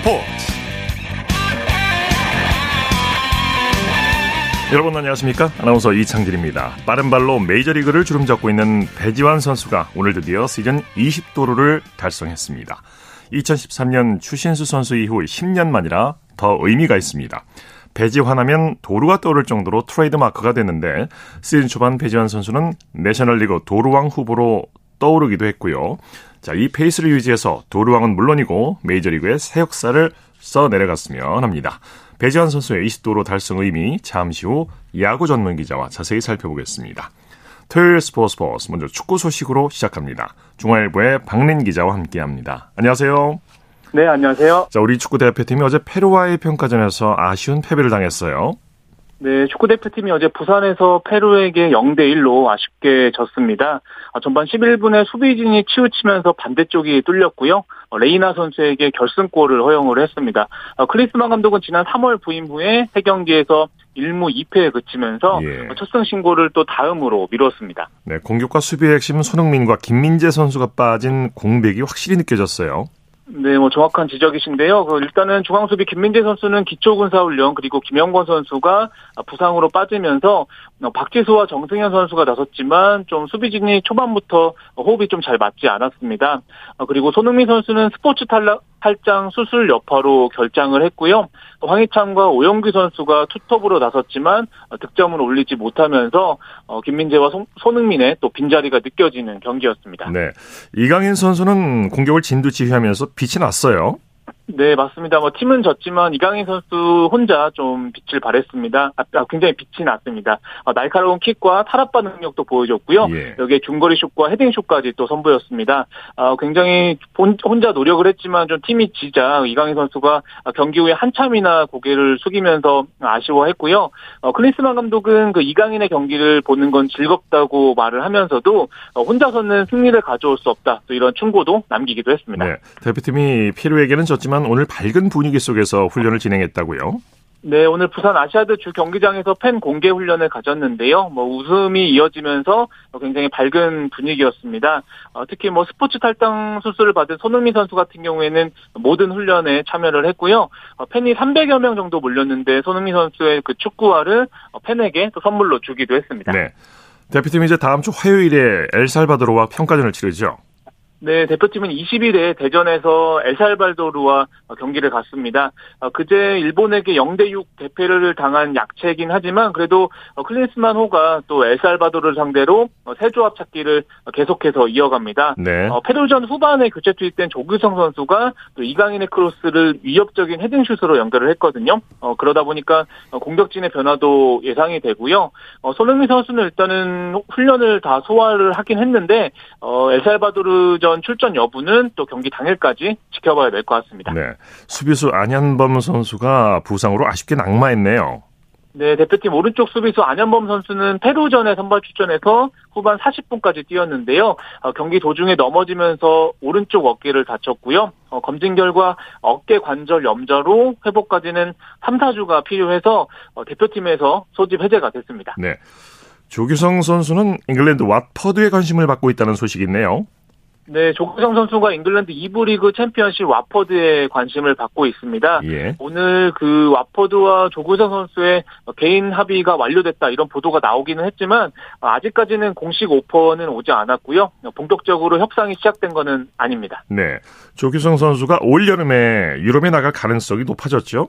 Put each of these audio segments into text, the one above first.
스포츠 여러분 안녕하십니까? 아나운서 이창진입니다. 빠른 발로 메이저리그를 주름잡고 있는 배지환 선수가 오늘 드디어 시즌 20도루를 달성했습니다. 2013년 추신수 선수 이후 10년 만이라 더 의미가 있습니다. 배지환하면 도루가 떠오를 정도로 트레이드 마크가 됐는데 시즌 초반 배지환 선수는 내셔널리그 도루왕 후보로 떠오르기도 했고요. 자, 이 페이스를 유지해서 도루왕은 물론이고 메이저리그의 새 역사를 써 내려갔으면 합니다. 배지환 선수의 20도로 달성 의미 잠시 후 야구 전문 기자와 자세히 살펴보겠습니다. 토요일 스포츠 스포츠 먼저 축구 소식으로 시작합니다. 중앙일보의 박린 기자와 함께합니다. 안녕하세요. 네, 안녕하세요. 자, 우리 축구 대표팀이 어제 페루와의 평가전에서 아쉬운 패배를 당했어요. 네, 축구 대표팀이 어제 부산에서 페루에게 0대 1로 아쉽게 졌습니다. 아, 전반 11분에 수비진이 치우치면서 반대쪽이 뚫렸고요. 어, 레이나 선수에게 결승골을 허용을 했습니다. 어, 클리스만 감독은 지난 3월 부임 후에 세 경기에서 1무 2패에 그치면서 예. 첫승 신고를 또 다음으로 미뤘습니다. 네, 공격과 수비의 핵심 손흥민과 김민재 선수가 빠진 공백이 확실히 느껴졌어요. 네, 뭐 정확한 지적이신데요. 그 일단은 중앙수비 김민재 선수는 기초군사훈련 그리고 김영권 선수가 부상으로 빠지면서 어, 박지수와 정승현 선수가 나섰지만 좀 수비진이 초반부터 호흡이 좀 잘 맞지 않았습니다. 어, 그리고 손흥민 선수는 스포츠 탈락, 탈장 수술 여파로 결장을 했고요. 또 황희찬과 오영규 선수가 투톱으로 나섰지만 어, 득점을 올리지 못하면서 어, 김민재와 손- 손흥민의 또 빈자리가 느껴지는 경기였습니다. 네. 이강인 선수는 공격을 진두지휘하면서 빛이 났어요. 네, 맞습니다. 뭐 팀은 졌지만 이강인 선수 혼자 좀 빛을 발했습니다. 아, 아, 굉장히 빛이 났습니다. 아, 날카로운 킥과 탈압바 능력도 보여줬고요. 예. 여기에 중거리 슛과 헤딩 슛까지 또 선보였습니다. 아, 굉장히 본- 혼자 노력을 했지만 좀 팀이 지자 이강인 선수가 경기 후에 한참이나 고개를 숙이면서 아쉬워했고요. 어, 클린스만 감독은 그 이강인의 경기를 보는 건 즐겁다고 말을 하면서도 어, 혼자서는 승리를 가져올 수 없다. 또 이런 충고도 남기기도 했습니다. 네. 대표팀이 페루에게는 졌지만 오늘 밝은 분위기 속에서 훈련을 진행했다고요. 네, 오늘 부산 아시아드 주 경기장에서 팬 공개 훈련을 가졌는데요. 뭐 웃음이 이어지면서 굉장히 밝은 분위기였습니다. 어, 특히 뭐 스포츠 탈당 수술을 받은 손흥민 선수 같은 경우에는 모든 훈련에 참여를 했고요. 어, 팬이 300여 명 정도 몰렸는데 손흥민 선수의 그 축구화를 어, 팬에게 또 선물로 주기도 했습니다. 네. 대표팀이 이제 다음 주 화요일에 엘살바도르와 평가전을 치르죠. 네, 대표팀은 20일에 대전에서 엘살바도르와 경기를 갔습니다. 어, 그제 일본에게 0대6 대패를 당한 약체이긴 하지만 그래도 어, 클린스만 호가 또 엘살바도르를 상대로 어, 새 조합 찾기를 계속해서 이어갑니다. 네. 어, 페루전 후반에 교체 투입된 조규성 선수가 또 이강인의 크로스를 위협적인 헤딩슛으로 연결을 했거든요. 어, 그러다 보니까 어, 공격진의 변화도 예상이 되고요. 어, 손흥민 선수는 일단은 훈련을 다 소화를 하긴 했는데 어, 엘살바도르전 출전 여부는 또 경기 당일까지 지켜봐야 될 것 같습니다. 네. 수비수 안현범 선수가 부상으로 아쉽게 낙마했네요. 네, 대표팀 오른쪽 수비수 안현범 선수는 페루전에 선발 출전해서 후반 40분까지 뛰었는데요. 어, 경기 도중에 넘어지면서 오른쪽 어깨를 다쳤고요. 어, 검진 결과 어깨 관절 염좌로 회복까지는 3, 4주가 필요해서 어, 대표팀에서 소집 해제가 됐습니다. 네. 조규성 선수는 잉글랜드 왓퍼드에 관심을 받고 있다는 소식이 있네요. 네, 조규성 선수가 잉글랜드 2부 리그 챔피언십 와퍼드에 관심을 받고 있습니다. 예. 오늘 그 와퍼드와 조규성 선수의 개인 합의가 완료됐다 이런 보도가 나오기는 했지만 아직까지는 공식 오퍼는 오지 않았고요. 본격적으로 협상이 시작된 거는 아닙니다. 네. 조규성 선수가 올 여름에 유럽에 나갈 가능성이 높아졌죠.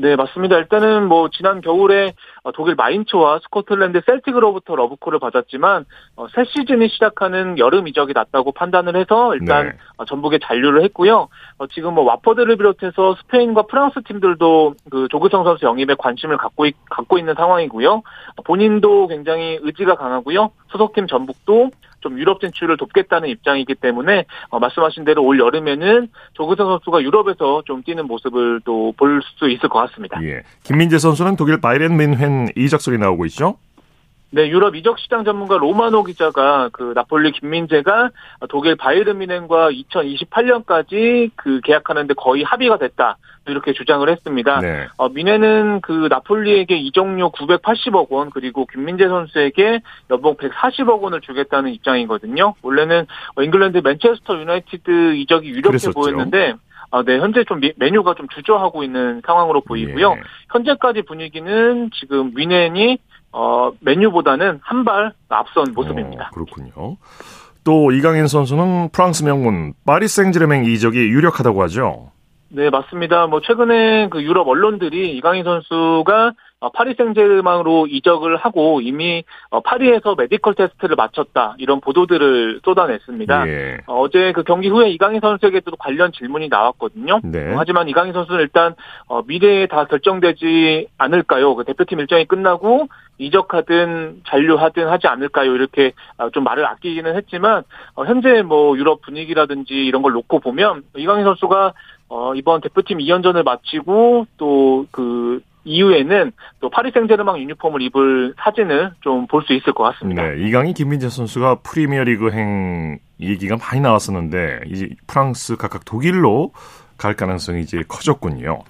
네, 맞습니다. 일단은 뭐 지난 겨울에 어, 독일 마인츠와 스코틀랜드 셀틱으로부터 러브콜을 받았지만 어, 새 시즌이 시작하는 여름 이적이 낫다고 판단을 해서 일단 네. 어, 전북에 잔류를 했고요. 어, 지금 뭐 와퍼드를 비롯해서 스페인과 프랑스 팀들도 그 조규성 선수 영입에 관심을 갖고 있, 갖고 있는 상황이고요. 어, 본인도 굉장히 의지가 강하고요. 소속팀 전북도 좀 유럽 진출을 돕겠다는 입장이기 때문에 어, 말씀하신 대로 올 여름에는 조규성 선수가 유럽에서 좀 뛰는 모습을 또 볼 수 있을 것 같습니다. 예. 김민재 선수는 독일 바이렌 민헨 이적설이 나오고 있죠. 네, 유럽 이적 시장 전문가 로마노 기자가 그 나폴리 김민재가 독일 바이에른 미넨과 2028년까지 그 계약하는데 거의 합의가 됐다. 이렇게 주장을 했습니다. 네. 어, 미네는 그 나폴리에게 이적료 980억 원 그리고 김민재 선수에게 연봉 140억 원을 주겠다는 입장이거든요. 원래는 어, 잉글랜드 맨체스터 유나이티드 이적이 유력해 그랬었죠. 보였는데 아, 네, 현재 좀 맨유가 좀 주저하고 있는 상황으로 보이고요. 예. 현재까지 분위기는 지금 뮌헨이 어, 맨유보다는 한 발 앞선 모습입니다. 어, 그렇군요. 또 이강인 선수는 프랑스 명문 파리 생제르맹 이적이 유력하다고 하죠. 네, 맞습니다. 뭐 최근에 그 유럽 언론들이 이강인 선수가 어, 파리 생제르맹으로 이적을 하고 이미 어, 파리에서 메디컬 테스트를 마쳤다 이런 보도들을 쏟아냈습니다. 예. 어, 제그 경기 후에 이강인 선수에게도 관련 질문이 나왔거든요. 네. 하지만 이강인 선수는 일단 미래에 다 결정되지 않을까요? 그 대표팀 일정이 끝나고 이적하든 잔류하든 하지 않을까요? 이렇게 좀 말을 아끼기는 했지만 현재 뭐 유럽 분위기라든지 이런 걸 놓고 보면 이강인 선수가 이번 대표팀 2연전을 마치고 또그 이후에는 또 파리 생제르맹 유니폼을 입을 사진을 좀 볼 수 있을 것 같습니다. 네, 이강인 김민재 선수가 프리미어리그행 얘기가 많이 나왔었는데 이제 프랑스 각각 독일로 갈 가능성이 이제 커졌군요.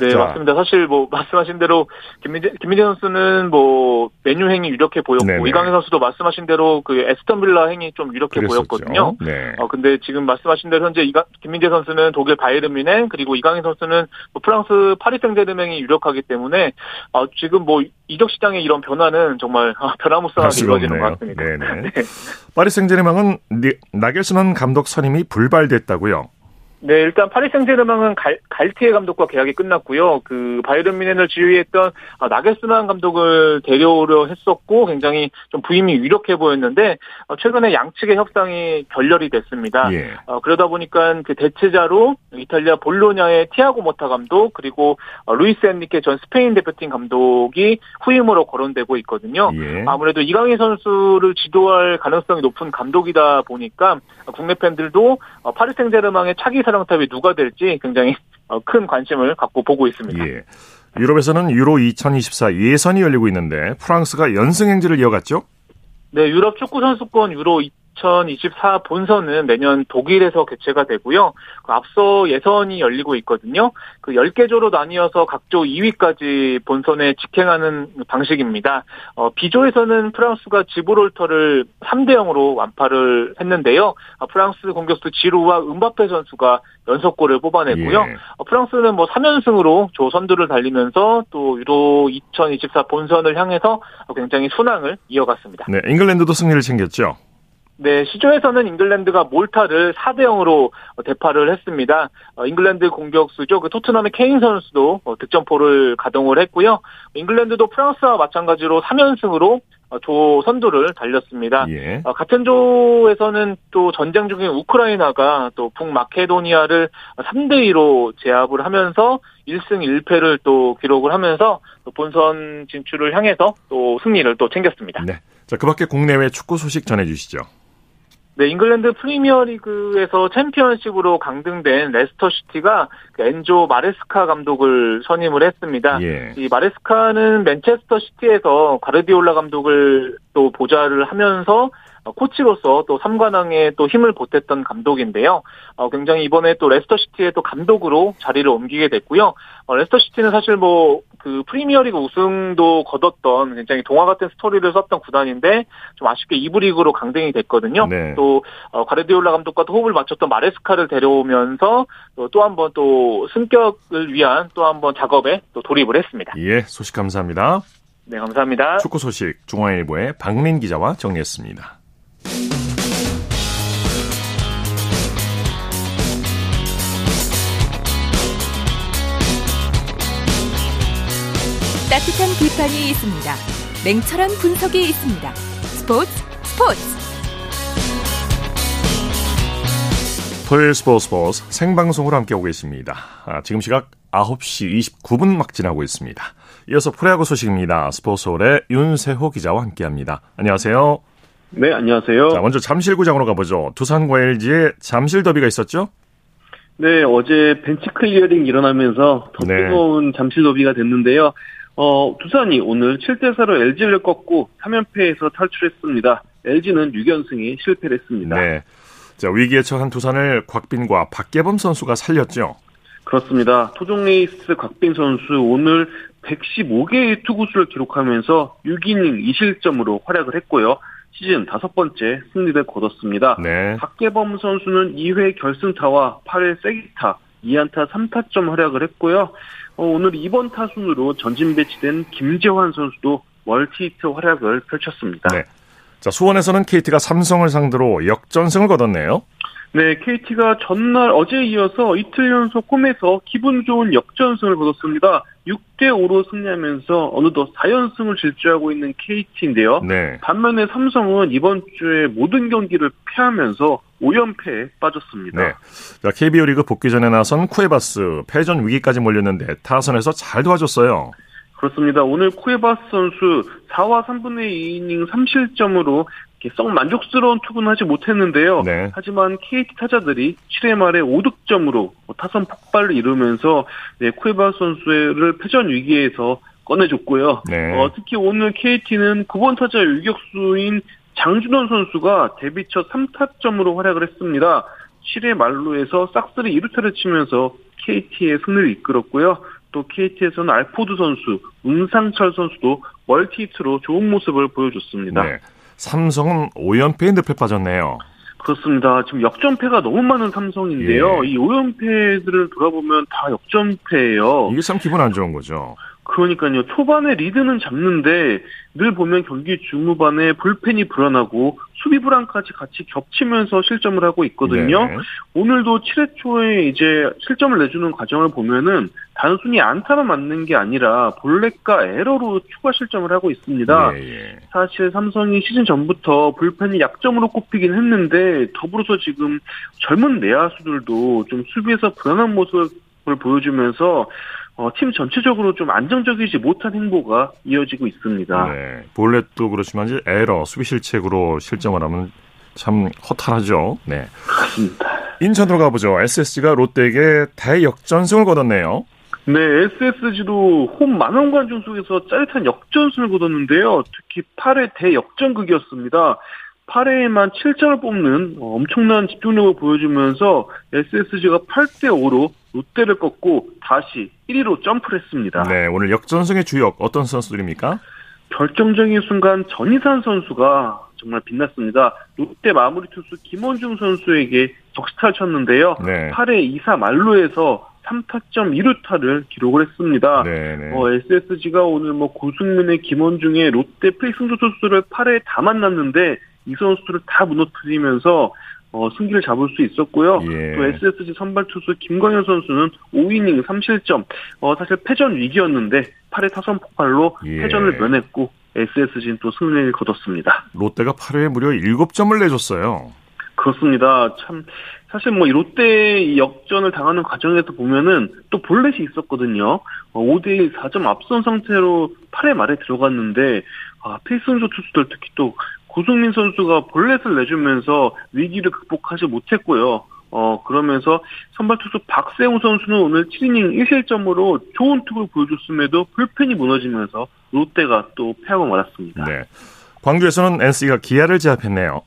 네, 자. 맞습니다. 사실 뭐 말씀하신 대로 김민재 김민재 선수는 뭐 메뉴 행이 유력해 보였고 네네. 이강인 선수도 말씀하신 대로 그 에스턴 빌라 행이 좀 유력해 그랬었죠. 보였거든요. 네. 어 근데 지금 말씀하신 대로 현재 이가, 김민재 선수는 독일 바이에른 뮌헨 그리고 이강인 선수는 뭐 프랑스 파리 생제르맹이 유력하기 때문에 어 지금 뭐 이적 시장의 이런 변화는 정말 변화무쌍하게 이루어지는 것 같습니다. 네네. 네. 파리 생제르맹은 나겔스만 감독 선임이 불발됐다고요. 네, 일단 파리 생제르맹은 갈, 갈티에 감독과 계약이 끝났고요. 그 바이에른 뮌헨을 지휘했던 아, 나겔스만 감독을 데려오려 했었고 굉장히 좀 부임이 유력해 보였는데 어, 최근에 양측의 협상이 결렬이 됐습니다. 예. 어, 그러다 보니까 그 대체자로 이탈리아 볼로냐의 티아고 모타 감독 그리고 어, 루이스 엔리케 전 스페인 대표팀 감독이 후임으로 거론되고 있거든요. 예. 아무래도 이강인 선수를 지도할 가능성이 높은 감독이다 보니까 국내 팬들도 파리 생제르맹의 차기 사령탑이 누가 될지 굉장히 어, 큰 관심을 갖고 보고 있습니다. 예. 유럽에서는 유로 2024 예선이 열리고 있는데 프랑스가 연승 행진을 이어갔죠? 네, 유럽 축구 선수권 유로 2024 본선은 내년 독일에서 개최가 되고요. 그 앞서 예선이 열리고 있거든요. 그 10개 조로 나뉘어서 각조 2위까지 본선에 직행하는 방식입니다. 어, B조에서는 프랑스가 지브롤터를 3대 0으로 완파를 했는데요. 어, 프랑스 공격수 지루와 은바페 선수가 연속골을 뽑아내고요. 예. 어, 프랑스는 뭐 3연승으로 조 선두를 달리면서 또 유로 2024 본선을 향해서 굉장히 순항을 이어갔습니다. 네, 잉글랜드도 승리를 챙겼죠. 네, 시조에서는 잉글랜드가 몰타를 4대 0으로 대파를 했습니다. 어, 잉글랜드 공격수죠. 그 토트넘의 케인 선수도 어, 득점포를 가동을 했고요. 잉글랜드도 프랑스와 마찬가지로 3연승으로 어, 조 선두를 달렸습니다. 예. 같은 조에서는 또 전쟁 중인 우크라이나가 또 북마케도니아를 3대 2로 제압을 하면서 1승 1패를 또 기록을 하면서 또 본선 진출을 향해서 또 승리를 또 챙겼습니다. 네. 자, 그 밖에 국내외 축구 소식 전해 주시죠. 네, 잉글랜드 프리미어리그에서 챔피언십으로 강등된 레스터 시티가 그 엔조 마레스카 감독을 선임을 했습니다. 예. 이 마레스카는 맨체스터 시티에서 과르디올라 감독을 또 보좌를 하면서 코치로서 또 삼관왕에 또 힘을 보탰던 감독인데요. 어, 굉장히 이번에 또 레스터 시티의 또 감독으로 자리를 옮기게 됐고요. 어, 레스터 시티는 사실 뭐 그 프리미어리그 우승도 거뒀던 굉장히 동화 같은 스토리를 썼던 구단인데 좀 아쉽게 이부 리그로 강등이 됐거든요. 네. 또 어, 가르디올라 감독과 또 호흡을 맞췄던 마레스카를 데려오면서 또 한번또 승격을 위한 또 한번 작업에 또 돌입을 했습니다. 예, 소식 감사합니다. 네, 감사합니다. 축구 소식 중앙일보의 박민 기자와 정리했습니다. 따뜻한 비판이 있습니다. 냉철한 분석이 있습니다. 스포츠 스포츠 토요일 스포츠 스포츠 생방송으로 함께하고 계십니다. 아, 지금 시각 9시 29분 막 지나고 있습니다. 이어서 프로야구 소식입니다. 스포츠 서울의 윤세호 기자와 함께합니다. 안녕하세요. 네, 안녕하세요. 자, 먼저 잠실구장으로 가보죠. 두산과 LG의 잠실 더비가 있었죠? 네, 어제 벤치 클리어링 일어나면서 더 네. 뜨거운 잠실 더비가 됐는데요. 어, 두산이 오늘 7대4로 LG를 꺾고 3연패에서 탈출했습니다. LG는 6연승에 실패를 했습니다. 네. 자, 위기에 처한 두산을 곽빈과 박계범 선수가 살렸죠? 그렇습니다. 토종 에이스 곽빈 선수 오늘 115개의 투구수를 기록하면서 6이닝 2실점으로 활약을 했고요. 시즌 다섯 번째 승리를 거뒀습니다. 네. 박계범 선수는 2회 결승타와 8회 쐐기타 2안타 3타점 활약을 했고요. 어, 오늘 2번 타순으로 전진 배치된 김재환 선수도 멀티히트 활약을 펼쳤습니다. 네. 자, 수원에서는 KT가 삼성을 상대로 역전승을 거뒀네요. 네, KT가 전날 어제에 이어서 이틀 연속 홈에서 기분 좋은 역전승을 거뒀습니다. 6대 5로 승리하면서 어느덧 4연승을 질주하고 있는 KT인데요. 네. 반면에 삼성은 이번 주에 모든 경기를 패하면서 5연패에 빠졌습니다. 네. 자, KBO 리그 복귀 전에 나선 쿠에바스 패전 위기까지 몰렸는데 타선에서 잘 도와줬어요. 그렇습니다. 오늘 쿠에바스 선수 4와 3분의 2이닝 3실점으로 썩 만족스러운 투구는 하지 못했는데요. 네. 하지만 KT 타자들이 7회 말에 5득점으로 타선 폭발을 이루면서 네, 쿠에바스 선수를 패전 위기에서 꺼내줬고요. 네. 어, 특히 오늘 KT는 9번 타자 유격수인 장준원 선수가 데뷔 첫 3타점으로 활약을 했습니다. 7회 말로에서 싹쓸이 2루타를 치면서 KT의 승리를 이끌었고요. 또 KT에서는 알포드 선수, 문상철 선수도 멀티히트로 좋은 모습을 보여줬습니다. 네. 삼성은 5연패에 늪에 빠졌네요. 그렇습니다. 지금 역전패가 너무 많은 삼성인데요. 예. 이 5연패들을 돌아보면 다 역전패예요. 이게 참 기분 안 좋은 거죠. 그러니까요. 초반에 리드는 잡는데 늘 보면 경기 중후반에 불펜이 불안하고 수비 불안까지 같이 겹치면서 실점을 하고 있거든요. 네. 오늘도 7회 초에 이제 실점을 내주는 과정을 보면은 단순히 안타만 맞는 게 아니라 볼넷과 에러로 추가 실점을 하고 있습니다. 네. 사실 삼성이 시즌 전부터 불펜이 약점으로 꼽히긴 했는데 더불어서 지금 젊은 내야수들도 좀 수비에서 불안한 모습을 보여주면서 어, 팀 전체적으로 좀 안정적이지 못한 행보가 이어지고 있습니다. 네, 볼넷도 그렇지만 이제 에러, 수비 실책으로 실점을 하면 참 허탈하죠. 네. 그렇습니다. 인천으로 가보죠. SSG가 롯데에게 대역전승을 거뒀네요. 네, SSG도 홈 만원 관중 속에서 짜릿한 역전승을 거뒀는데요. 특히 8회 대역전극이었습니다. 8회에만 7점을 뽑는 엄청난 집중력을 보여주면서 SSG가 8대 5로 롯데를 꺾고 다시 1위로 점프를 했습니다. 네, 오늘 역전승의 주역 어떤 선수들입니까? 결정적인 순간 전희산 선수가 정말 빛났습니다. 롯데 마무리 투수 김원중 선수에게 적시타를 쳤는데요. 네. 8회 2사 말로에서 3타점 2루타를 기록을 했습니다. 네, 네. 어, SSG가 오늘 뭐 고승민의 김원중의 롯데 프리승조 투수를 8회에 다 만났는데 이 선수들을 다 무너뜨리면서 어, 승기를 잡을 수 있었고요. 예. 또 SSG 선발 투수 김광현 선수는 5이닝 3실점. 어, 사실 패전 위기였는데 8회 타선 폭발로 예. 패전을 면했고 SSG는 또 승리를 거뒀습니다. 롯데가 8회에 무려 7점을 내줬어요. 그렇습니다. 참 사실 뭐 이 롯데 역전을 당하는 과정에서 보면은 또 볼넷이 있었거든요. 어, 5대1 4점 앞선 상태로 8회 말에 들어갔는데 아, 필승조 투수들 특히 또 고승민 선수가 볼넷을 내주면서 위기를 극복하지 못했고요. 어, 그러면서 선발 투수 박세웅 선수는 오늘 7이닝 1실점으로 좋은 투구를 보여줬음에도 불펜이 무너지면서 롯데가 또 패하고 말았습니다. 네. 광주에서는 NC가 기아를 제압했네요.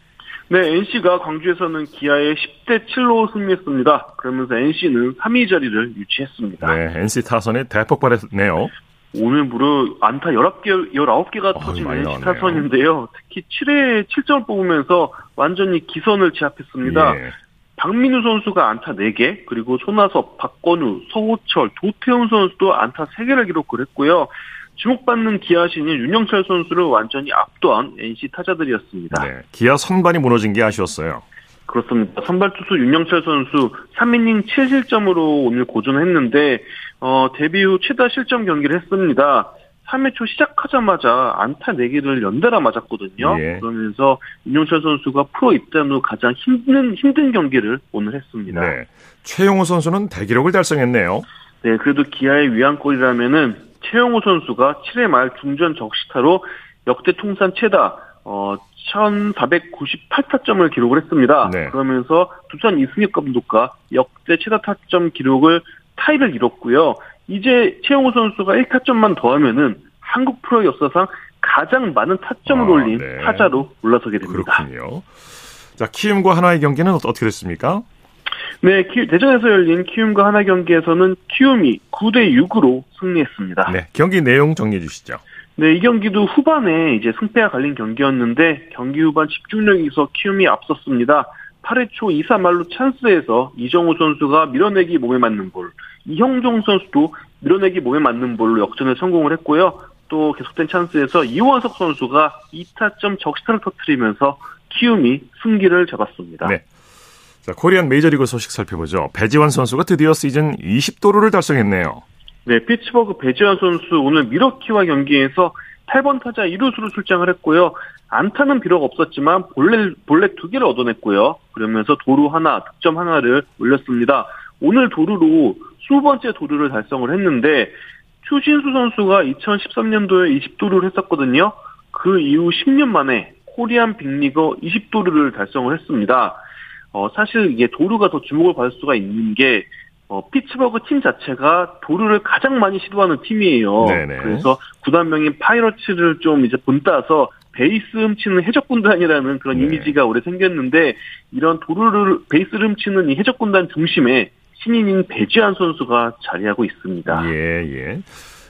네, NC가 광주에서는 기아에 10대 7로 승리했습니다. 그러면서 NC는 3위 자리를 유지했습니다. 네, NC 타선이 대폭발했네요. 오늘 무려 안타 19개, 19개가 터진 NC 타선인데요. 특히 7회 7점을 뽑으면서 완전히 기선을 제압했습니다. 예. 박민우 선수가 안타 4개, 그리고 손아섭, 박건우, 서호철, 도태훈 선수도 안타 3개를 기록을 했고요. 주목받는 기아 신인 윤영철 선수를 완전히 압도한 NC 타자들이었습니다. 네, 기아 선반이 무너진 게 아쉬웠어요. 그렇습니다. 선발 투수 윤영철 선수 3이닝 7실점으로 오늘 고전했는데 어, 데뷔 후 최다 실점 경기를 했습니다. 3회 초 시작하자마자 안타 4개를 연달아 맞았거든요. 예. 그러면서 윤영철 선수가 프로 입단 후 가장 힘든 힘든 경기를 오늘 했습니다. 네. 최용호 선수는 대기록을 달성했네요. 네, 그래도 기아의 위안골이라면은 최용호 선수가 7회 말 중전 적시타로 역대 통산 최다 어 1498타점을 기록을 했습니다. 네. 그러면서 두산 이승엽 감독과 역대 최다 타점 기록을 타이를 이뤘고요. 이제 최영호 선수가 1타점만 더하면은 한국 프로 역사상 가장 많은 타점을 아, 올린 네. 타자로 올라서게 됩니다. 그렇군요. 자, 키움과 하나의 경기는 어떻게 됐습니까? 네, 대전에서 열린 키움과 하나 경기에서는 키움이 9대 6으로 승리했습니다. 네, 경기 내용 정리해 주시죠. 네, 이 경기도 후반에 이제 승패가 갈린 경기였는데 경기 후반 집중력에서 키움이 앞섰습니다. 8회 초 2사 말로 찬스에서 이정우 선수가 밀어내기 몸에 맞는 볼, 이형종 선수도 밀어내기 몸에 맞는 볼로 역전에 성공을 했고요. 또 계속된 찬스에서 이원석 선수가 2타점 적시타를 터뜨리면서 키움이 승기를 잡았습니다. 네. 자, 코리안 메이저리그 소식 살펴보죠. 배지원 선수가 드디어 시즌 20도루를 달성했네요. 네, 피츠버그 배지원 선수 오늘 미러키와 경기에서 8번 타자 1루수로 출장을 했고요. 안타는 비록 없었지만 볼넷, 볼넷 두 개를 얻어냈고요. 그러면서 도루 하나, 득점 하나를 올렸습니다. 오늘 도루로 20번째 도루를 달성을 했는데 추신수 선수가 2013년도에 20도루를 했었거든요. 그 이후 10년 만에 코리안 빅리거 20도루를 달성을 했습니다. 어, 사실 이게 도루가 더 주목을 받을 수가 있는 게 어, 피츠버그 팀 자체가 도루를 가장 많이 시도하는 팀이에요. 네네. 그래서 구단명인 파이러츠를 좀 이제 본따서 베이스 훔치는 해적군단이라는 그런 네. 이미지가 오래 생겼는데 이런 도루를 베이스를 훔치는 이 해적군단 중심에 신인인 배지한 선수가 자리하고 있습니다. 예, 예.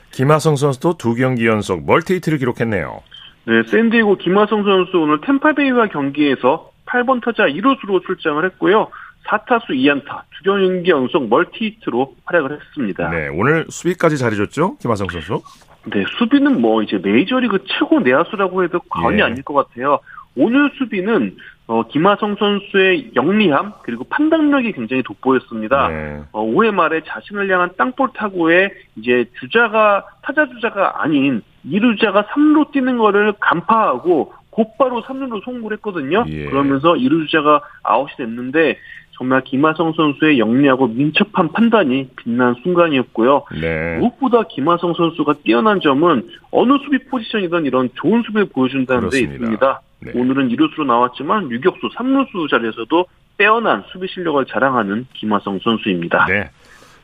김하성 선수도 두 경기 연속 멀티히트를 기록했네요. 네, 샌디에고 김하성 선수 오늘 템파베이와 경기에서 8번 타자 1루수로 출장을 했고요. 4타수 2안타, 두 경기 연속 멀티히트로 활약을 했습니다. 네, 오늘 수비까지 잘해줬죠? 김하성 선수? 네, 수비는 뭐 이제 메이저리그 최고 내야수라고 해도 과언이 예. 아닐 것 같아요. 오늘 수비는 어, 김하성 선수의 영리함 그리고 판단력이 굉장히 돋보였습니다. 네. 어, 5회 말에 자신을 향한 땅볼 타구에 이제 주자가 타자 주자가 아닌 2루자가 3루 뛰는 거를 간파하고 곧바로 3루로 송구를 했거든요. 예. 그러면서 2루 주자가 아웃이 됐는데 정말 김하성 선수의 영리하고 민첩한 판단이 빛난 순간이었고요. 네. 무엇보다 김하성 선수가 뛰어난 점은 어느 수비 포지션이든 이런 좋은 수비를 보여준다는 데 있습니다. 네. 오늘은 2루수로 나왔지만 유격수 3루수 자리에서도 빼어난 수비 실력을 자랑하는 김하성 선수입니다. 네.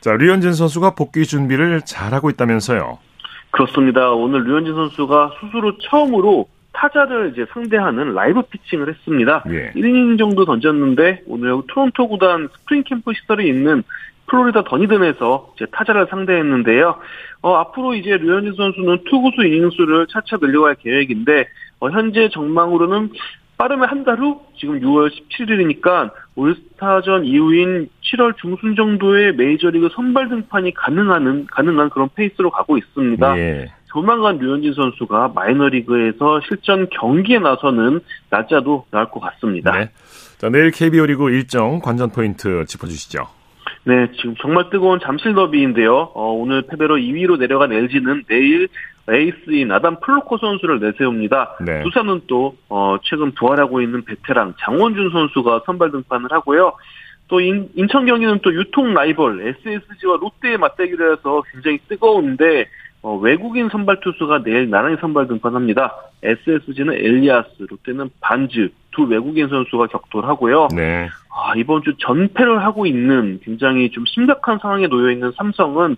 자, 류현진 선수가 복귀 준비를 잘하고 있다면서요. 그렇습니다. 오늘 류현진 선수가 수술후 처음으로 타자를 이제 상대하는 라이브 피칭을 했습니다. 예. 1이닝 정도 던졌는데 오늘 토론토 구단 스프링 캠프 시설이 있는 플로리다 더니든에서 이제 타자를 상대했는데요. 어, 앞으로 이제 류현진 선수는 투구수 이닝 수를 차차 늘려갈 계획인데 어, 현재 전망으로는 빠르면 한 달 후 지금 6월 17일이니까 올스타전 이후인 7월 중순 정도의 메이저리그 선발 등판이 가능한 가능한 그런 페이스로 가고 있습니다. 예. 조만간 류현진 선수가 마이너리그에서 실전 경기에 나서는 날짜도 나올 것 같습니다. 네. 자, 내일 KBO 리그 일정 관전 포인트 짚어주시죠. 네, 지금 정말 뜨거운 잠실 더비인데요. 어, 오늘 패배로 2위로 내려간 LG는 내일 에이스인 아담 플럿코 선수를 내세웁니다. 네. 두산은 또 어, 최근 부활하고 있는 베테랑 장원준 선수가 선발 등판을 하고요. 또 인, 인천 경기는 또 유통 라이벌 SSG와 롯데의 맞대결을 해서 굉장히 뜨거운데 어, 외국인 선발 투수가 내일 나란히 선발 등판합니다. SSG는 엘리아스, 롯데는 반즈 두 외국인 선수가 격돌 하고요. 네. 아, 이번 주 전패를 하고 있는 굉장히 좀 심각한 상황에 놓여 있는 삼성은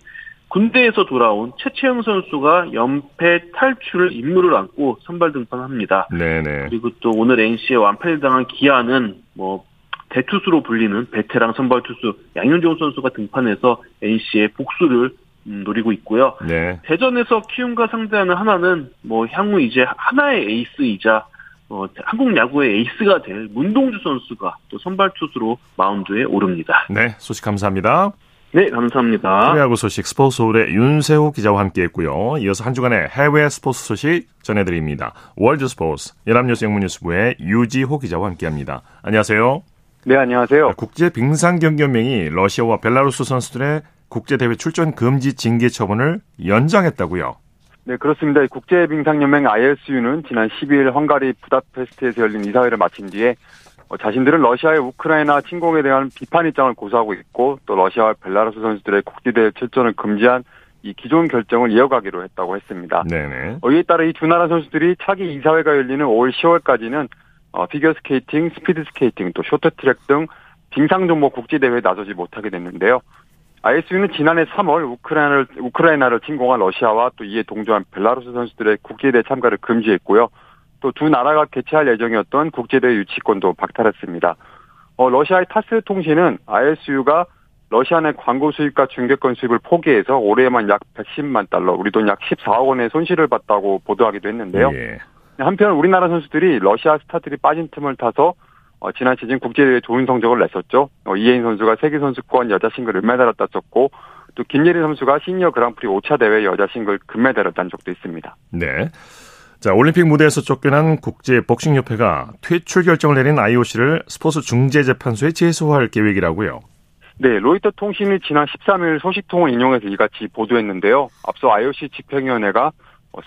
군대에서 돌아온 최채흥 선수가 연패 탈출 임무를 안고 선발 등판합니다. 네네. 그리고 또 오늘 NC에 완패를 당한 기아는 뭐 대투수로 불리는 베테랑 선발 투수 양현종 선수가 등판해서 NC에 복수를 음, 노리고 있고요. 네. 대전에서 키움과 상대하는 한화는 뭐 향후 이제 한화의 에이스이자 어, 한국 야구의 에이스가 될 문동주 선수가 또 선발 투수로 마운드에 오릅니다. 네, 소식 감사합니다. 네, 감사합니다. 프로야구 소식 스포츠 서울의 윤세호 기자와 함께했고요. 이어서 한 주간의 해외 스포츠 소식 전해드립니다. 월드 스포츠 연합뉴스 영문뉴스부의 유지호 기자와 함께합니다. 안녕하세요. 네, 안녕하세요. 국제 빙상 경기 연맹이 러시아와 벨라루스 선수들의 국제대회 출전 금지 징계 처분을 연장했다고요. 네, 그렇습니다. 국제빙상연맹 ISU는 지난 12일 헝가리 부다페스트에서 열린 이사회를 마친 뒤에 어, 자신들은 러시아의 우크라이나 침공에 대한 비판 입장을 고수하고 있고 또 러시아와 벨라루스 선수들의 국제대회 출전을 금지한 이 기존 결정을 이어가기로 했다고 했습니다. 네네. 어, 이에 따라 이 두 나라 선수들이 차기 이사회가 열리는 오는 10월까지는 어, 피겨 스케이팅, 스피드 스케이팅, 또 쇼트트랙 등 빙상 종목 국제 대회에 나서지 못하게 됐는데요. ISU는 지난해 3월 우크라이나를, 우크라이나를 침공한 러시아와 또 이에 동조한 벨라루스 선수들의 국제대회 참가를 금지했고요. 또 두 나라가 개최할 예정이었던 국제대회 유치권도 박탈했습니다. 어, 러시아의 타스 통신은 ISU가 러시아 내 광고 수입과 중계권 수입을 포기해서 올해에만 약 110만 달러, 우리 돈 약 14억 원의 손실을 봤다고 보도하기도 했는데요. 예. 한편 우리나라 선수들이 러시아 스타들이 빠진 틈을 타서 어, 지난 시즌 국제대회 좋은 성적을 냈었죠. 어, 이해인 선수가 세계 선수권 여자 싱글 은메달을 땄었고 또 김예림 선수가 시니어 그랑프리 5차 대회 여자 싱글 금메달을 딴 적도 있습니다. 네. 자, 올림픽 무대에서 쫓겨난 국제 복싱 협회가 퇴출 결정을 내린 IOC를 스포츠 중재 재판소에 제소할 계획이라고요. 네, 로이터 통신이 지난 13일 소식통을 인용해서 이같이 보도했는데요. 앞서 IOC 집행위원회가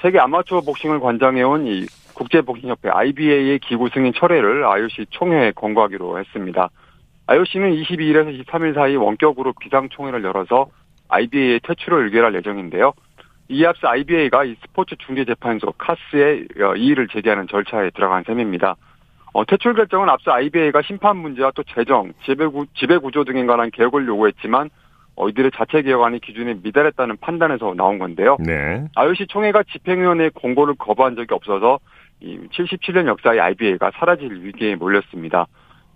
세계 아마추어 복싱을 관장해온 이 국제복싱협회 IBA의 기구 승인 철회를 IOC 총회에 권고하기로 했습니다. IOC는 22일에서 23일 사이 원격으로 비상총회를 열어서 IBA의 퇴출을 의결할 예정인데요. 이에 앞서 IBA가 이 스포츠 중재재판소 카스에 어, 이의를 제기하는 절차에 들어간 셈입니다. 어, 퇴출 결정은 앞서 IBA가 심판 문제와 또 재정, 지배구, 지배구조 등에 관한 개혁을 요구했지만 어, 이들의 자체 개혁안이 기준에 미달했다는 판단에서 나온 건데요. 네. IOC 총회가 집행위원회의 공고를 거부한 적이 없어서 이 77년 역사의 IBA가 사라질 위기에 몰렸습니다.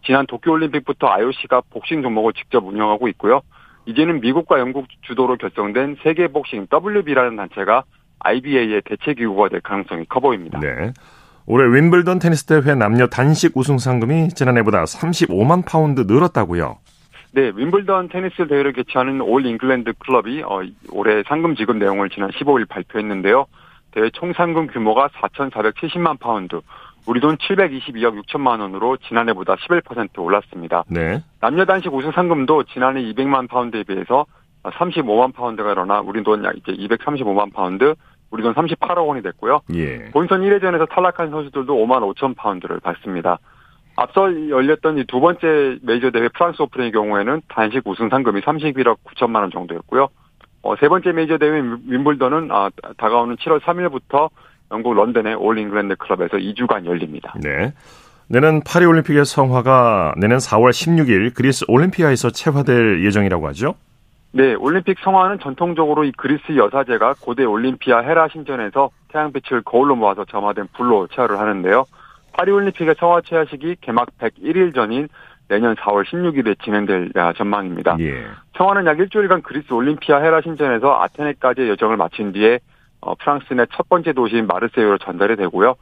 지난 도쿄올림픽부터 IOC가 복싱 종목을 직접 운영하고 있고요. 이제는 미국과 영국 주도로 결성된 세계복싱 WB라는 단체가 IBA의 대체 기구가 될 가능성이 커 보입니다. 네. 올해 윈블던 테니스 대회 남녀 단식 우승 상금이 지난해보다 35만 파운드 늘었다고요. 네, 윈블던 테니스 대회를 개최하는 올 잉글랜드 클럽이 어, 올해 상금 지급 내용을 지난 15일 발표했는데요. 대회 총 상금 규모가 4,470만 파운드, 우리 돈 722억 6천만 원으로 지난해보다 11% 올랐습니다. 네. 남녀 단식 우승 상금도 지난해 200만 파운드에 비해서 35만 파운드가 늘어나 우리 돈 약 이제 235만 파운드, 우리 돈 38억 원이 됐고요. 예. 본선 1회전에서 탈락한 선수들도 5만 5천 파운드를 받습니다. 앞서 열렸던 두 번째 메이저 대회 프랑스 오픈의 경우에는 단식 우승 상금이 31억 9천만 원 정도였고요. 어, 세 번째 메이저 대회 윈블던은 아, 다가오는 7월 3일부터 영국 런던의 올 잉글랜드 클럽에서 2주간 열립니다. 네. 내년 파리 올림픽의 성화가 내년 4월 16일 그리스 올림피아에서 채화될 예정이라고 하죠? 네, 올림픽 성화는 전통적으로 이 그리스 여사제가 고대 올림피아 헤라 신전에서 태양빛을 거울로 모아서 점화된 불로 체화를 하는데요. 파리 올림픽의 성화 체화식이 개막 101일 전인 내년 4월 16일에 진행될 전망입니다. 예. 성화는 약 일주일간 그리스 올림피아 헤라 신전에서 아테네까지의 여정을 마친 뒤에 어, 프랑스 내 첫 번째 도시인 마르세유로 전달이 되고요.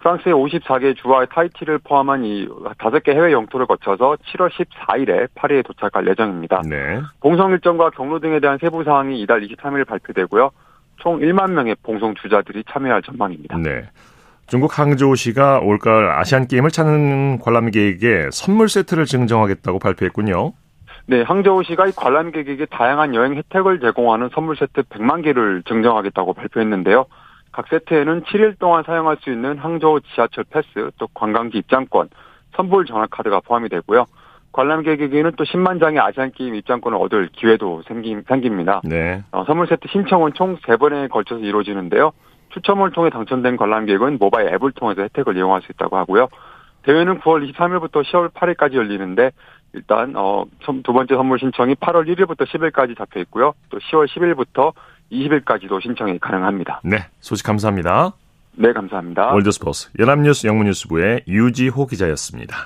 프랑스의 54개 주와 타이티를 포함한 이 다섯 개 해외 영토를 거쳐서 7월 14일에 파리에 도착할 예정입니다. 네. 봉송 일정과 경로 등에 대한 세부 사항이 이달 23일 발표되고요. 총 1만 명의 봉송 주자들이 참여할 전망입니다. 네. 중국 항저우시가 올가을 아시안 게임을 찾는 관람객에게 선물 세트를 증정하겠다고 발표했군요. 네, 항저우시가 이 관람객에게 다양한 여행 혜택을 제공하는 선물 세트 100만 개를 증정하겠다고 발표했는데요. 각 세트에는 7일 동안 사용할 수 있는 항저우 지하철 패스, 또 관광지 입장권, 선불 전화카드가 포함이 되고요. 관람객에게는 또 10만 장의 아시안 게임 입장권을 얻을 기회도 생김, 생깁니다. 네. 어, 선물 세트 신청은 총 3번에 걸쳐서 이루어지는데요. 추첨을 통해 당첨된 관람객은 모바일 앱을 통해서 혜택을 이용할 수 있다고 하고요. 대회는 9월 23일부터 10월 8일까지 열리는데 일단 어, 두 번째 선물 신청이 8월 1일부터 10일까지 잡혀 있고요. 또 10월 10일부터 20일까지도 신청이 가능합니다. 네, 소식 감사합니다. 네, 감사합니다. 월드스포스 연합뉴스 영문뉴스부의 유지호 기자였습니다.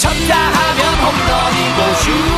쳤다 하면 홈런이고 슛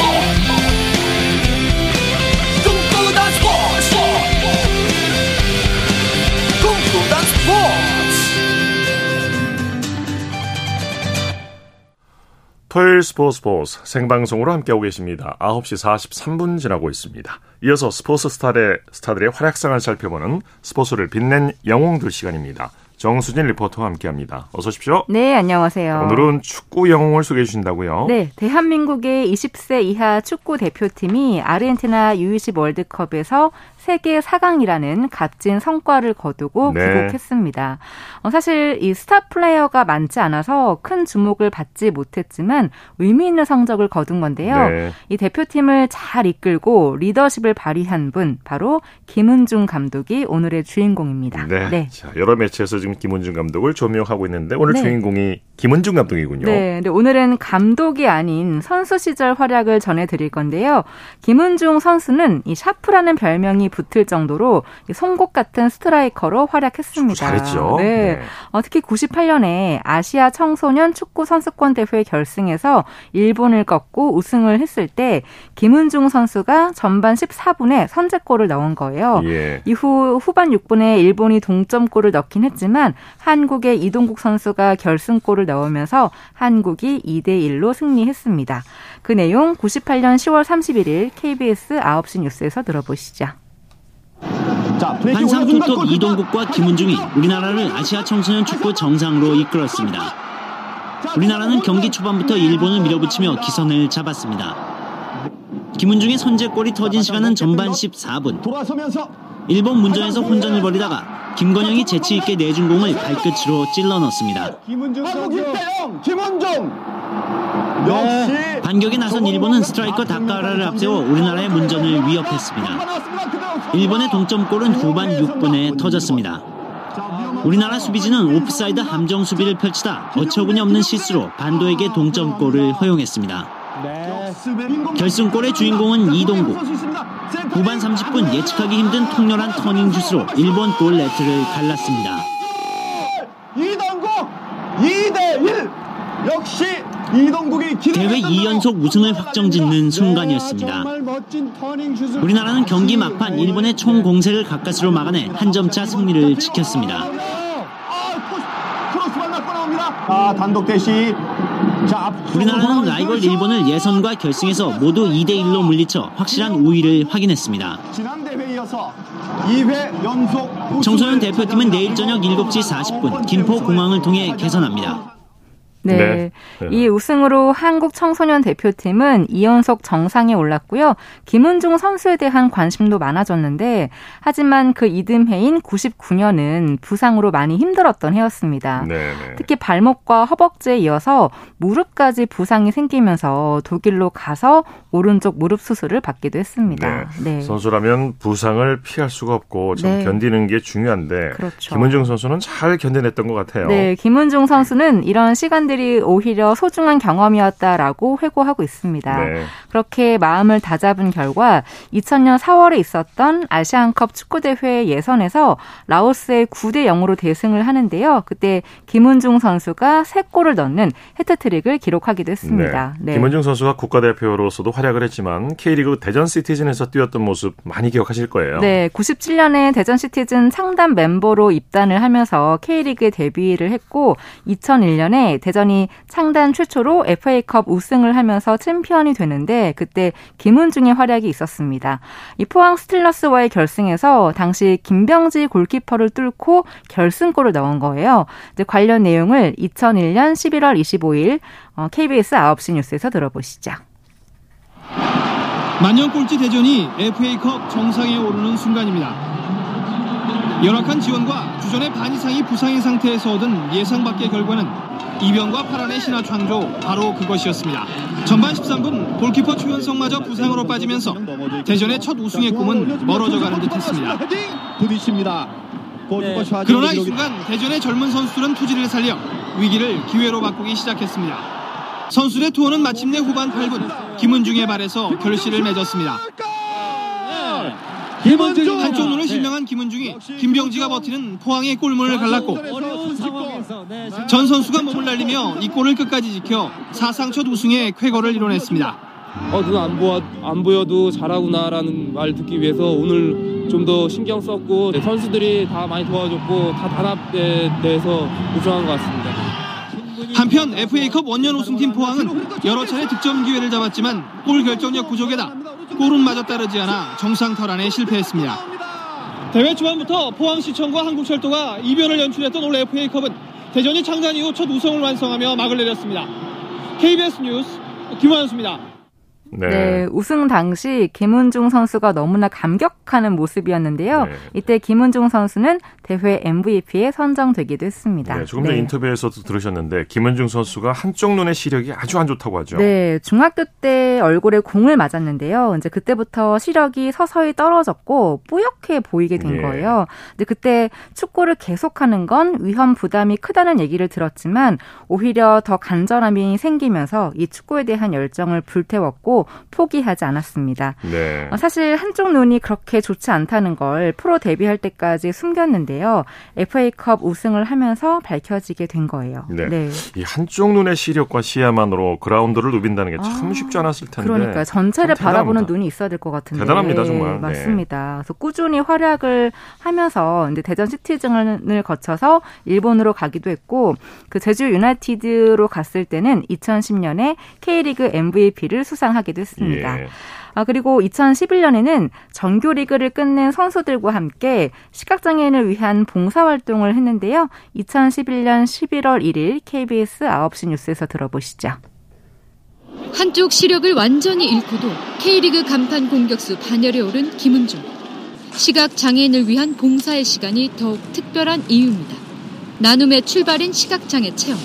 토요일 스포츠 스포츠 생방송으로 함께하고 계십니다. 9시 43분 지나고 있습니다. 이어서 스포츠 스타들의, 스타들의 활약상을 살펴보는 스포츠를 빛낸 영웅들 시간입니다. 정수진 리포터와 함께합니다. 어서 오십시오. 네, 안녕하세요. 오늘은 축구 영웅을 소개해 주신다고요? 네, 대한민국의 20세 이하 축구 대표팀이 아르헨티나 U20 월드컵에서 세계 4강이라는 값진 성과를 거두고 네. 귀국했습니다. 어, 사실 이 스타 플레이어가 많지 않아서 큰 주목을 받지 못했지만 의미 있는 성적을 거둔 건데요. 네. 이 대표팀을 잘 이끌고 리더십을 발휘한 분 바로 김은중 감독이 오늘의 주인공입니다. 네. 네. 자, 여러 매체에서 지금 김은중 감독을 조명하고 있는데 오늘 네. 주인공이 김은중 감독이군요. 네, 근데 오늘은 감독이 아닌 선수 시절 활약을 전해 드릴 건데요. 김은중 선수는 이 샤프라는 별명이 붙을 정도로 송곳 같은 스트라이커로 활약했습니다. 잘했죠. 네. 네. 어, 특히 98년에 아시아 청소년 축구 선수권 대회 결승에서 일본을 꺾고 우승을 했을 때 김은중 선수가 전반 14분에 선제골을 넣은 거예요. 예. 이후 후반 6분에 일본이 동점골을 넣긴 했지만 한국의 이동국 선수가 결승골을 넣으면서 한국이 2대 1로 승리했습니다. 그 내용 98년 10월 31일 KBS 9시 뉴스에서 들어보시죠. 환상 투톱 이동국과 김은중이 우리나라를 아시아 청소년 축구 정상으로 이끌었습니다. 우리나라는 경기 초반부터 일본을 밀어붙이며 기선을 잡았습니다. 김은중의 선제골이 터진 시간은 전반 14분. 일본 문전에서 혼전을 벌이다가 김건영이 재치 있게 내준 공을 발끝으로 찔러 넣습니다. 김은중 김은중 네. 반격에 나선 일본은 스트라이커 다카라를 앞세워 우리나라의 문전을 위협했습니다. 일본의 동점골은 후반 6분에 터졌습니다. 우리나라 수비진은 오프사이드 함정 수비를 펼치다 어처구니 없는 실수로 반도에게 동점골을 허용했습니다. 결승골의 주인공은 이동국. 후반 30분 예측하기 힘든 통렬한 터닝 슛으로 일본 골 네트를 갈랐습니다. 이동국 2대1 역시 이동국이 대회 2연속 우승을 확정짓는 순간이었습니다. 우리나라는 경기 막판 일본의 총 공세를 가까스로 막아내 한 점차 승리를 지켰습니다. 아, 단독 대시. 자, 우리나라는 라이벌 일본을 예선과 결승에서 모두 2대 1로 물리쳐 확실한 우위를 확인했습니다. 지난 대회에 이어서 2회 연속 청소년 대표팀은 내일 저녁 7시 40분 김포 공항을 통해 개선합니다. 네. 네. 이 우승으로 한국 청소년 대표팀은 2연속 정상에 올랐고요. 김은중 선수에 대한 관심도 많아졌는데 하지만 그 이듬해인 99년은 부상으로 많이 힘들었던 해였습니다. 네, 네. 특히 발목과 허벅지에 이어서 무릎까지 부상이 생기면서 독일로 가서 오른쪽 무릎 수술을 받기도 했습니다. 네. 네. 선수라면 부상을 피할 수가 없고 참 네. 견디는 게 중요한데 그렇죠. 김은중 선수는 잘 견뎌냈던 것 같아요. 네, 김은중 선수는 이런 시간 시간들이 오히려 소중한 경험이었다라고 회고하고 있습니다. 네. 그렇게 마음을 다잡은 결과 2000년 4월에 있었던 아시안컵 축구대회 예선에서 라오스의 9대 0으로 대승을 하는데요. 그때 김은중 선수가 3골을 넣는 해트트릭을 기록하기도 했습니다. 네. 네. 김은중 선수가 국가대표로서도 활약을 했지만 K리그 대전 시티즌에서 뛰었던 모습 많이 기억하실 거예요. 네, 97년에 대전 시티즌 창단 멤버로 입단을 하면서 K리그에 데뷔를 했고 2001년에 대전 대전이 창단 최초로 FA컵 우승을 하면서 챔피언이 되는데 그때 김은중의 활약이 있었습니다. 이 포항 스틸러스와의 결승에서 당시 김병지 골키퍼를 뚫고 결승골을 넣은 거예요. 이제 관련 내용을 2001년 11월 25일 KBS 9시 뉴스에서 들어보시죠. 만년 꼴찌 대전이 FA컵 정상에 오르는 순간입니다. 열악한 지원과 주전의 반 이상이 부상인 상태에서 얻은 예상 밖의 결과는 이병과 파란의 신화 창조 바로 그것이었습니다. 전반 13분 골키퍼 최현성마저 부상으로 빠지면서 대전의 첫 우승의 꿈은 멀어져가는 듯했습니다. 부딪힙니다. 네. 그러나 이 순간 대전의 젊은 선수들은 투지를 살려 위기를 기회로 바꾸기 시작했습니다. 선수들의 투어는 마침내 후반 8분 김은중의 발에서 결실을 맺었습니다. 김은중 한쪽 눈을 실명한 김은중이 김병지가 버티는 포항의 골문을 갈랐고 전 선수가 몸을 날리며 이 골을 끝까지 지켜 사상 첫 우승의 쾌거를 이뤄냈습니다. 어, 눈 안 보아 안 보여도 잘하구나라는 말 듣기 위해서 오늘 좀 더 신경 썼고 네, 선수들이 다 많이 도와줬고 다 단합돼서 우승한 것 같습니다. 한편 FA컵 원년 우승팀 포항은 여러 차례 득점 기회를 잡았지만 골 결정력 부족에다 골은 마저 따르지 않아 정상 탈환에 실패했습니다. 대회 초반부터 포항시청과 한국철도가 이변을 연출했던 올 FA컵은 대전이 창단 이후 첫 우승을 완성하며 막을 내렸습니다. KBS 뉴스 김환수입니다. 네. 네. 우승 당시 김은중 선수가 너무나 감격하는 모습이었는데요. 네. 이때 김은중 선수는 대회 MVP에 선정되기도 했습니다. 네, 조금 전 네. 인터뷰에서도 들으셨는데 김은중 선수가 한쪽 눈의 시력이 아주 안 좋다고 하죠. 네, 중학교 때 얼굴에 공을 맞았는데요. 이제 그때부터 시력이 서서히 떨어졌고 뿌옇게 보이게 된 예. 거예요. 근데 그때 축구를 계속하는 건 위험 부담이 크다는 얘기를 들었지만 오히려 더 간절함이 생기면서 이 축구에 대한 열정을 불태웠고 포기하지 않았습니다. 네. 어, 사실 한쪽 눈이 그렇게 좋지 않다는 걸 프로 데뷔할 때까지 숨겼는데요. FA컵 우승을 하면서 밝혀지게 된 거예요. 네. 네. 이 한쪽 눈의 시력과 시야만으로 그라운드를 누빈다는 게참 아, 쉽지 않았을 텐데. 그러니까 전체를 바라보는 눈이 있어야 될 것 같은데. 대단합니다, 정말. 네. 맞습니다. 그래서 꾸준히 활약을 하면서 이제 대전 시티즌을 거쳐서 일본으로 가기도 했고 그 제주 유나이티드로 갔을 때는 2010년에 K리그 MVP를 수상 하기도 했습니다. 예. 아, 그리고 2011년에는 정규리그를 끝낸 선수들과 함께 시각장애인을 위한 봉사활동을 했는데요. 2011년 11월 1일 KBS 9시 뉴스에서 들어보시죠. 한쪽 시력을 완전히 잃고도 K리그 간판 공격수 반열에 오른 김은중. 시각장애인을 위한 봉사의 시간이 더욱 특별한 이유입니다. 나눔의 출발인 시각장애 체험.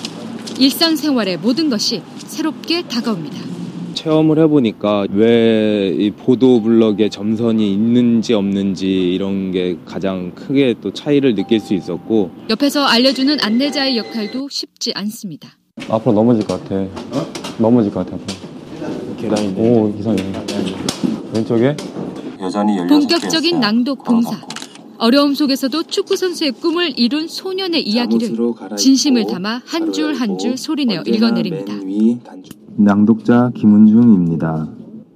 일상생활의 모든 것이 새롭게 다가옵니다. 체험을 해보니까 왜 이 보도 블럭에 점선이 있는지 없는지 이런 게 가장 크게 또 차이를 느낄 수 있었고 옆에서 알려주는 안내자의 역할도 쉽지 않습니다. 앞으로 넘어질 것 같아. 어? 넘어질 것 같아. 앞으로. 계단인데. 오 이상해. 왼쪽에 여전히 본격적인 낭독 봉사. 어려움 속에서도 축구 선수의 꿈을 이룬 소년의 이야기를 진심을 담아 한 줄 한 줄 소리내어 읽어내립니다. 낭독자 김은중입니다.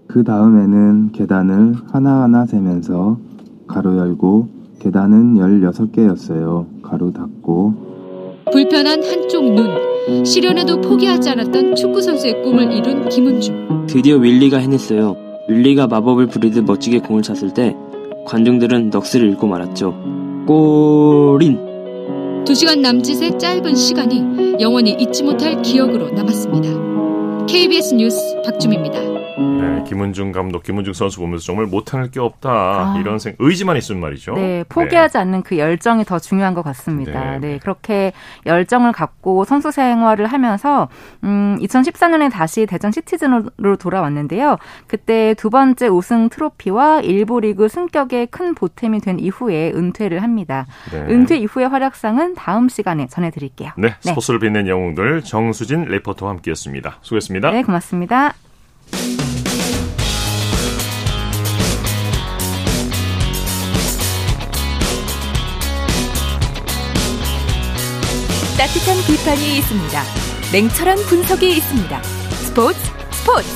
그 다음에는 계단을 하나하나 세면서 가로 열고 계단은 16개였어요. 가로 닫고 불편한 한쪽 눈 시련에도 포기하지 않았던 축구 선수의 꿈을 이룬 김은중 드디어 윌리가 해냈어요. 윌리가 마법을 부리듯 멋지게 공을 찼을 때 관중들은 넋을 잃고 말았죠. 골인! 두 시간 남짓의 짧은 시간이 영원히 잊지 못할 기억으로 남았습니다. KBS 뉴스 박주미입니다. 네, 김은중 감독, 김은중 선수 보면서 정말 못할 게 없다 아. 이런 생 의지만 있으면 말이죠. 네, 포기하지 네. 않는 그 열정이 더 중요한 것 같습니다. 네. 네, 그렇게 열정을 갖고 선수 생활을 하면서 음, 2014년에 다시 대전 시티즌으로 돌아왔는데요. 그때 두 번째 우승 트로피와 일부 리그 승격에 큰 보탬이 된 이후에 은퇴를 합니다. 네. 은퇴 이후의 활약상은 다음 시간에 전해드릴게요. 네, 네. 스포츠를 빛낸 영웅들 정수진 레포터와 함께했습니다. 수고했습니다. 네, 고맙습니다. 따뜻한 비판이 있습니다. 냉철한 분석이 있습니다. 스포츠 스포츠.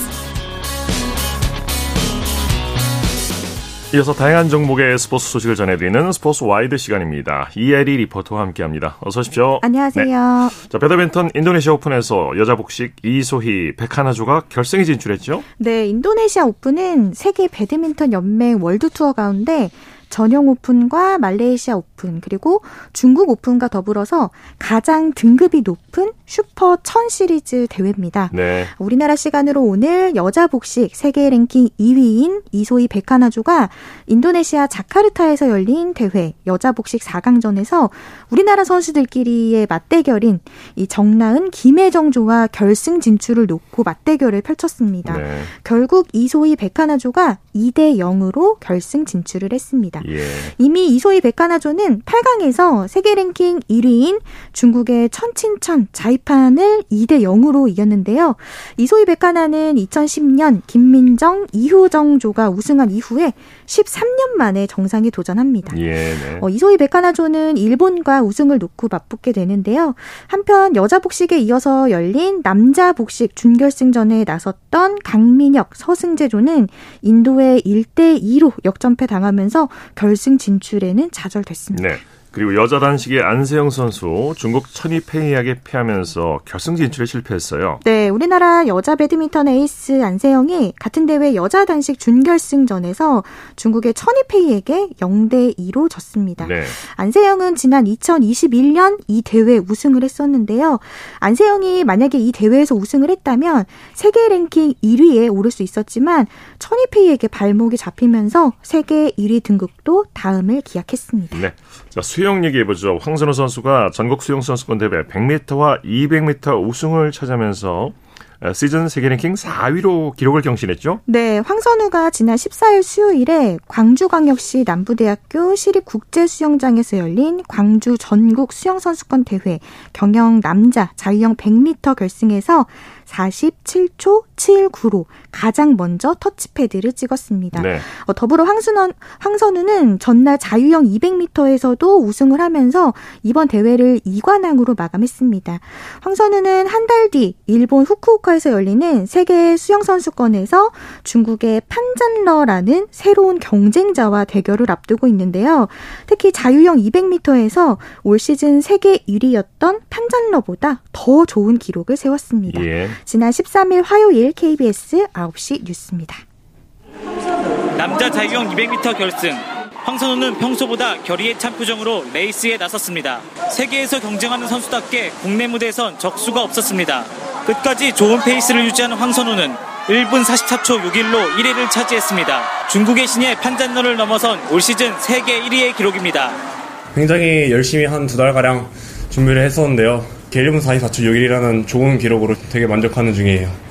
이어서 다양한 종목의 스포츠 소식을 전해드리는 스포츠 와이드 시간입니다. 이혜리 리포터와 함께합니다. 어서 오십시오. 안녕하세요. 네. 자, 배드민턴 인도네시아 오픈에서 여자 복식 이소희 백하나조가 결승에 진출했죠? 네, 인도네시아 오픈은 세계 배드민턴 연맹 월드 투어 가운데 전영 오픈과 말레이시아 오픈 그리고 중국 오픈과 더불어서 가장 등급이 높은 슈퍼 1000 시리즈 대회입니다. 네. 우리나라 시간으로 오늘 여자 복식 세계 랭킹 2위인 이소희 백하나조가 인도네시아 자카르타에서 열린 대회 여자 복식 4강전에서 우리나라 선수들끼리의 맞대결인 이 정나은 김혜정조와 결승 진출을 놓고 맞대결을 펼쳤습니다. 네. 결국 이소희 백하나조가 2대 0으로 결승 진출을 했습니다. 예. 이미 이소희 백하나조는 8강에서 세계 랭킹 1위인 중국의 천친천 자이판을 2대 0으로 이겼는데요. 이소희 백하나는 2010년 김민정, 이효정조가 우승한 이후에 13년 만에 정상에 도전합니다. 예, 네. 어, 이소희 백하나조는 일본과 우승을 놓고 맞붙게 되는데요. 한편 여자 복식에 이어서 열린 남자 복식 준결승전에 나섰던 강민혁, 서승재조는 인도의 1대 2로 역전패 당하면서 결승 진출에는 좌절됐습니다. 네. 그리고 여자 단식의 안세영 선수 중국 천이 페이에게 패하면서 결승 진출에 실패했어요. 네, 우리나라 여자 배드민턴 에이스 안세영이 같은 대회 여자 단식 준결승전에서 중국의 천이 페이에게 0대 2로 졌습니다. 네. 안세영은 지난 2021년 이 대회 우승을 했었는데요. 안세영이 만약에 이 대회에서 우승을 했다면 세계 랭킹 1위에 오를 수 있었지만 천이 페이에게 발목이 잡히면서 세계 1위 등극도 다음을 기약했습니다. 네. 자, 수영 얘기해보죠. 황선우 선수가 전국 수영 선수권 대회 100m와 200m 우승을 차지하면서 시즌 세계 랭킹 4위로 기록을 경신했죠? 네, 황선우가 지난 14일 수요일에 광주광역시 남부대학교 시립국제수영장에서 열린 광주 전국 수영선수권 대회 경영 남자 자유형 100m 결승에서 47초 79로 가장 먼저 터치패드를 찍었습니다. 네. 어, 더불어 황순원, 황선우는 전날 자유형 200m에서도 우승을 하면서 이번 대회를 2관왕으로 마감했습니다. 황선우는 한 달 뒤 일본 후쿠오카에서 열리는 세계 수영선수권에서 중국의 판잔러라는 새로운 경쟁자와 대결을 앞두고 있는데요. 특히 자유형 200m에서 올 시즌 세계 1위였던 판잔러보다 더 좋은 기록을 세웠습니다. 예. 지난 13일 화요일 KBS 9시 뉴스입니다. 남자 자유형 200m 결승. 황선우는 평소보다 결의에 찬 표정으로 레이스에 나섰습니다. 세계에서 경쟁하는 선수답게 국내 무대에선 적수가 없었습니다. 끝까지 좋은 페이스를 유지하는 황선우는 1분 44초 61로 1위를 차지했습니다. 중국의 신예 판잔너를 넘어선 올 시즌 세계 1위의 기록입니다. 굉장히 열심히 한 두 달가량 준비를 했었는데요. 1분 44초 6일이라는 좋은 기록으로 되게 만족하는 중이에요.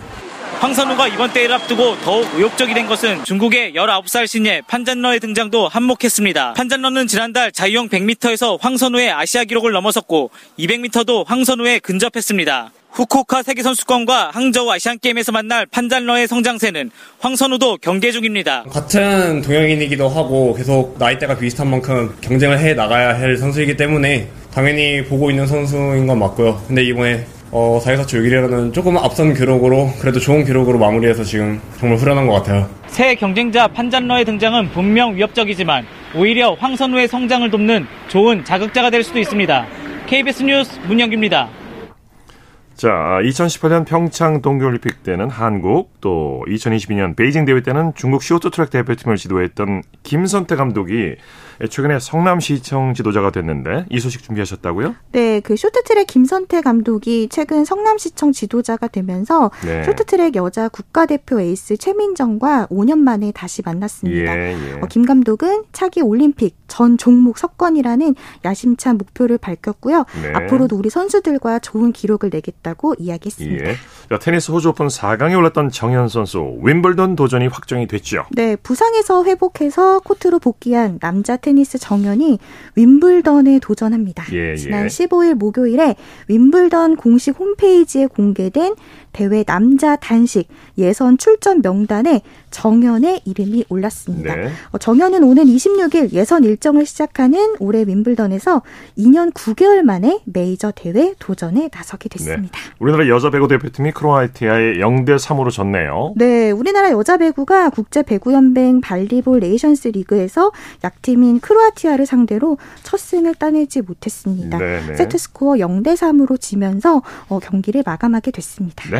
황선우가 이번 대회를 앞두고 더욱 의욕적이 된 것은 중국의 19살 신예 판잔러의 등장도 한몫했습니다. 판잔러는 지난달 자유형 100m에서 황선우의 아시아 기록을 넘어섰고 200m도 황선우에 근접했습니다. 후쿠오카 세계선수권과 항저우 아시안게임에서 만날 판잔러의 성장세는 황선우도 경계 중입니다. 같은 동양인이기도 하고 계속 나이대가 비슷한 만큼 경쟁을 해 나가야 할 선수이기 때문에 당연히 보고 있는 선수인 건 맞고요. 근데 이번에 어, 4.24초 6일이라는 조금 앞선 기록으로 그래도 좋은 기록으로 마무리해서 지금 정말 후련한 것 같아요. 새 경쟁자 판잔러의 등장은 분명 위협적이지만 오히려 황선우의 성장을 돕는 좋은 자극자가 될 수도 있습니다. KBS 뉴스 문영기입니다. 자, 2018년 평창 동계올림픽 때는 한국, 또 2022년 베이징 대회 때는 중국 쇼트트랙 대표팀을 지도했던 김선태 감독이 최근에 성남시청 지도자가 됐는데 이 소식 준비하셨다고요? 네, 그 쇼트트랙 김선태 감독이 최근 성남시청 지도자가 되면서 네. 쇼트트랙 여자 국가대표 에이스 최민정과 5년 만에 다시 만났습니다. 예, 예. 어, 김 감독은 차기 올림픽 전 종목 석권이라는 야심찬 목표를 밝혔고요. 네. 앞으로도 우리 선수들과 좋은 기록을 내겠다고 이야기했습니다. 예. 자, 테니스 호주 오픈 4강에 올랐던 정현 선수 윈블던 도전이 확정이 됐죠. 네, 부상에서 회복해서 코트로 복귀한 남자 테니스 정연이 윈블던에 도전합니다. 예, 예. 지난 15일 목요일에 윈블던 공식 홈페이지에 공개된 대회 남자 단식 예선 출전 명단에 정현의 이름이 올랐습니다. 네. 어, 정현은 오는 26일 예선 일정을 시작하는 올해 윈블던에서 2년 9개월 만에 메이저 대회 도전에 나서게 됐습니다. 네. 우리나라 여자 배구 대표팀이 크로아티아에 0대 3으로 졌네요. 네, 우리나라 여자 배구가 국제 배구 연맹 발리볼 네이션스 리그에서 약팀인 크로아티아를 상대로 첫 승을 따내지 못했습니다. 네네. 네. 세트 스코어 0대 3으로 지면서 어, 경기를 마감하게 됐습니다.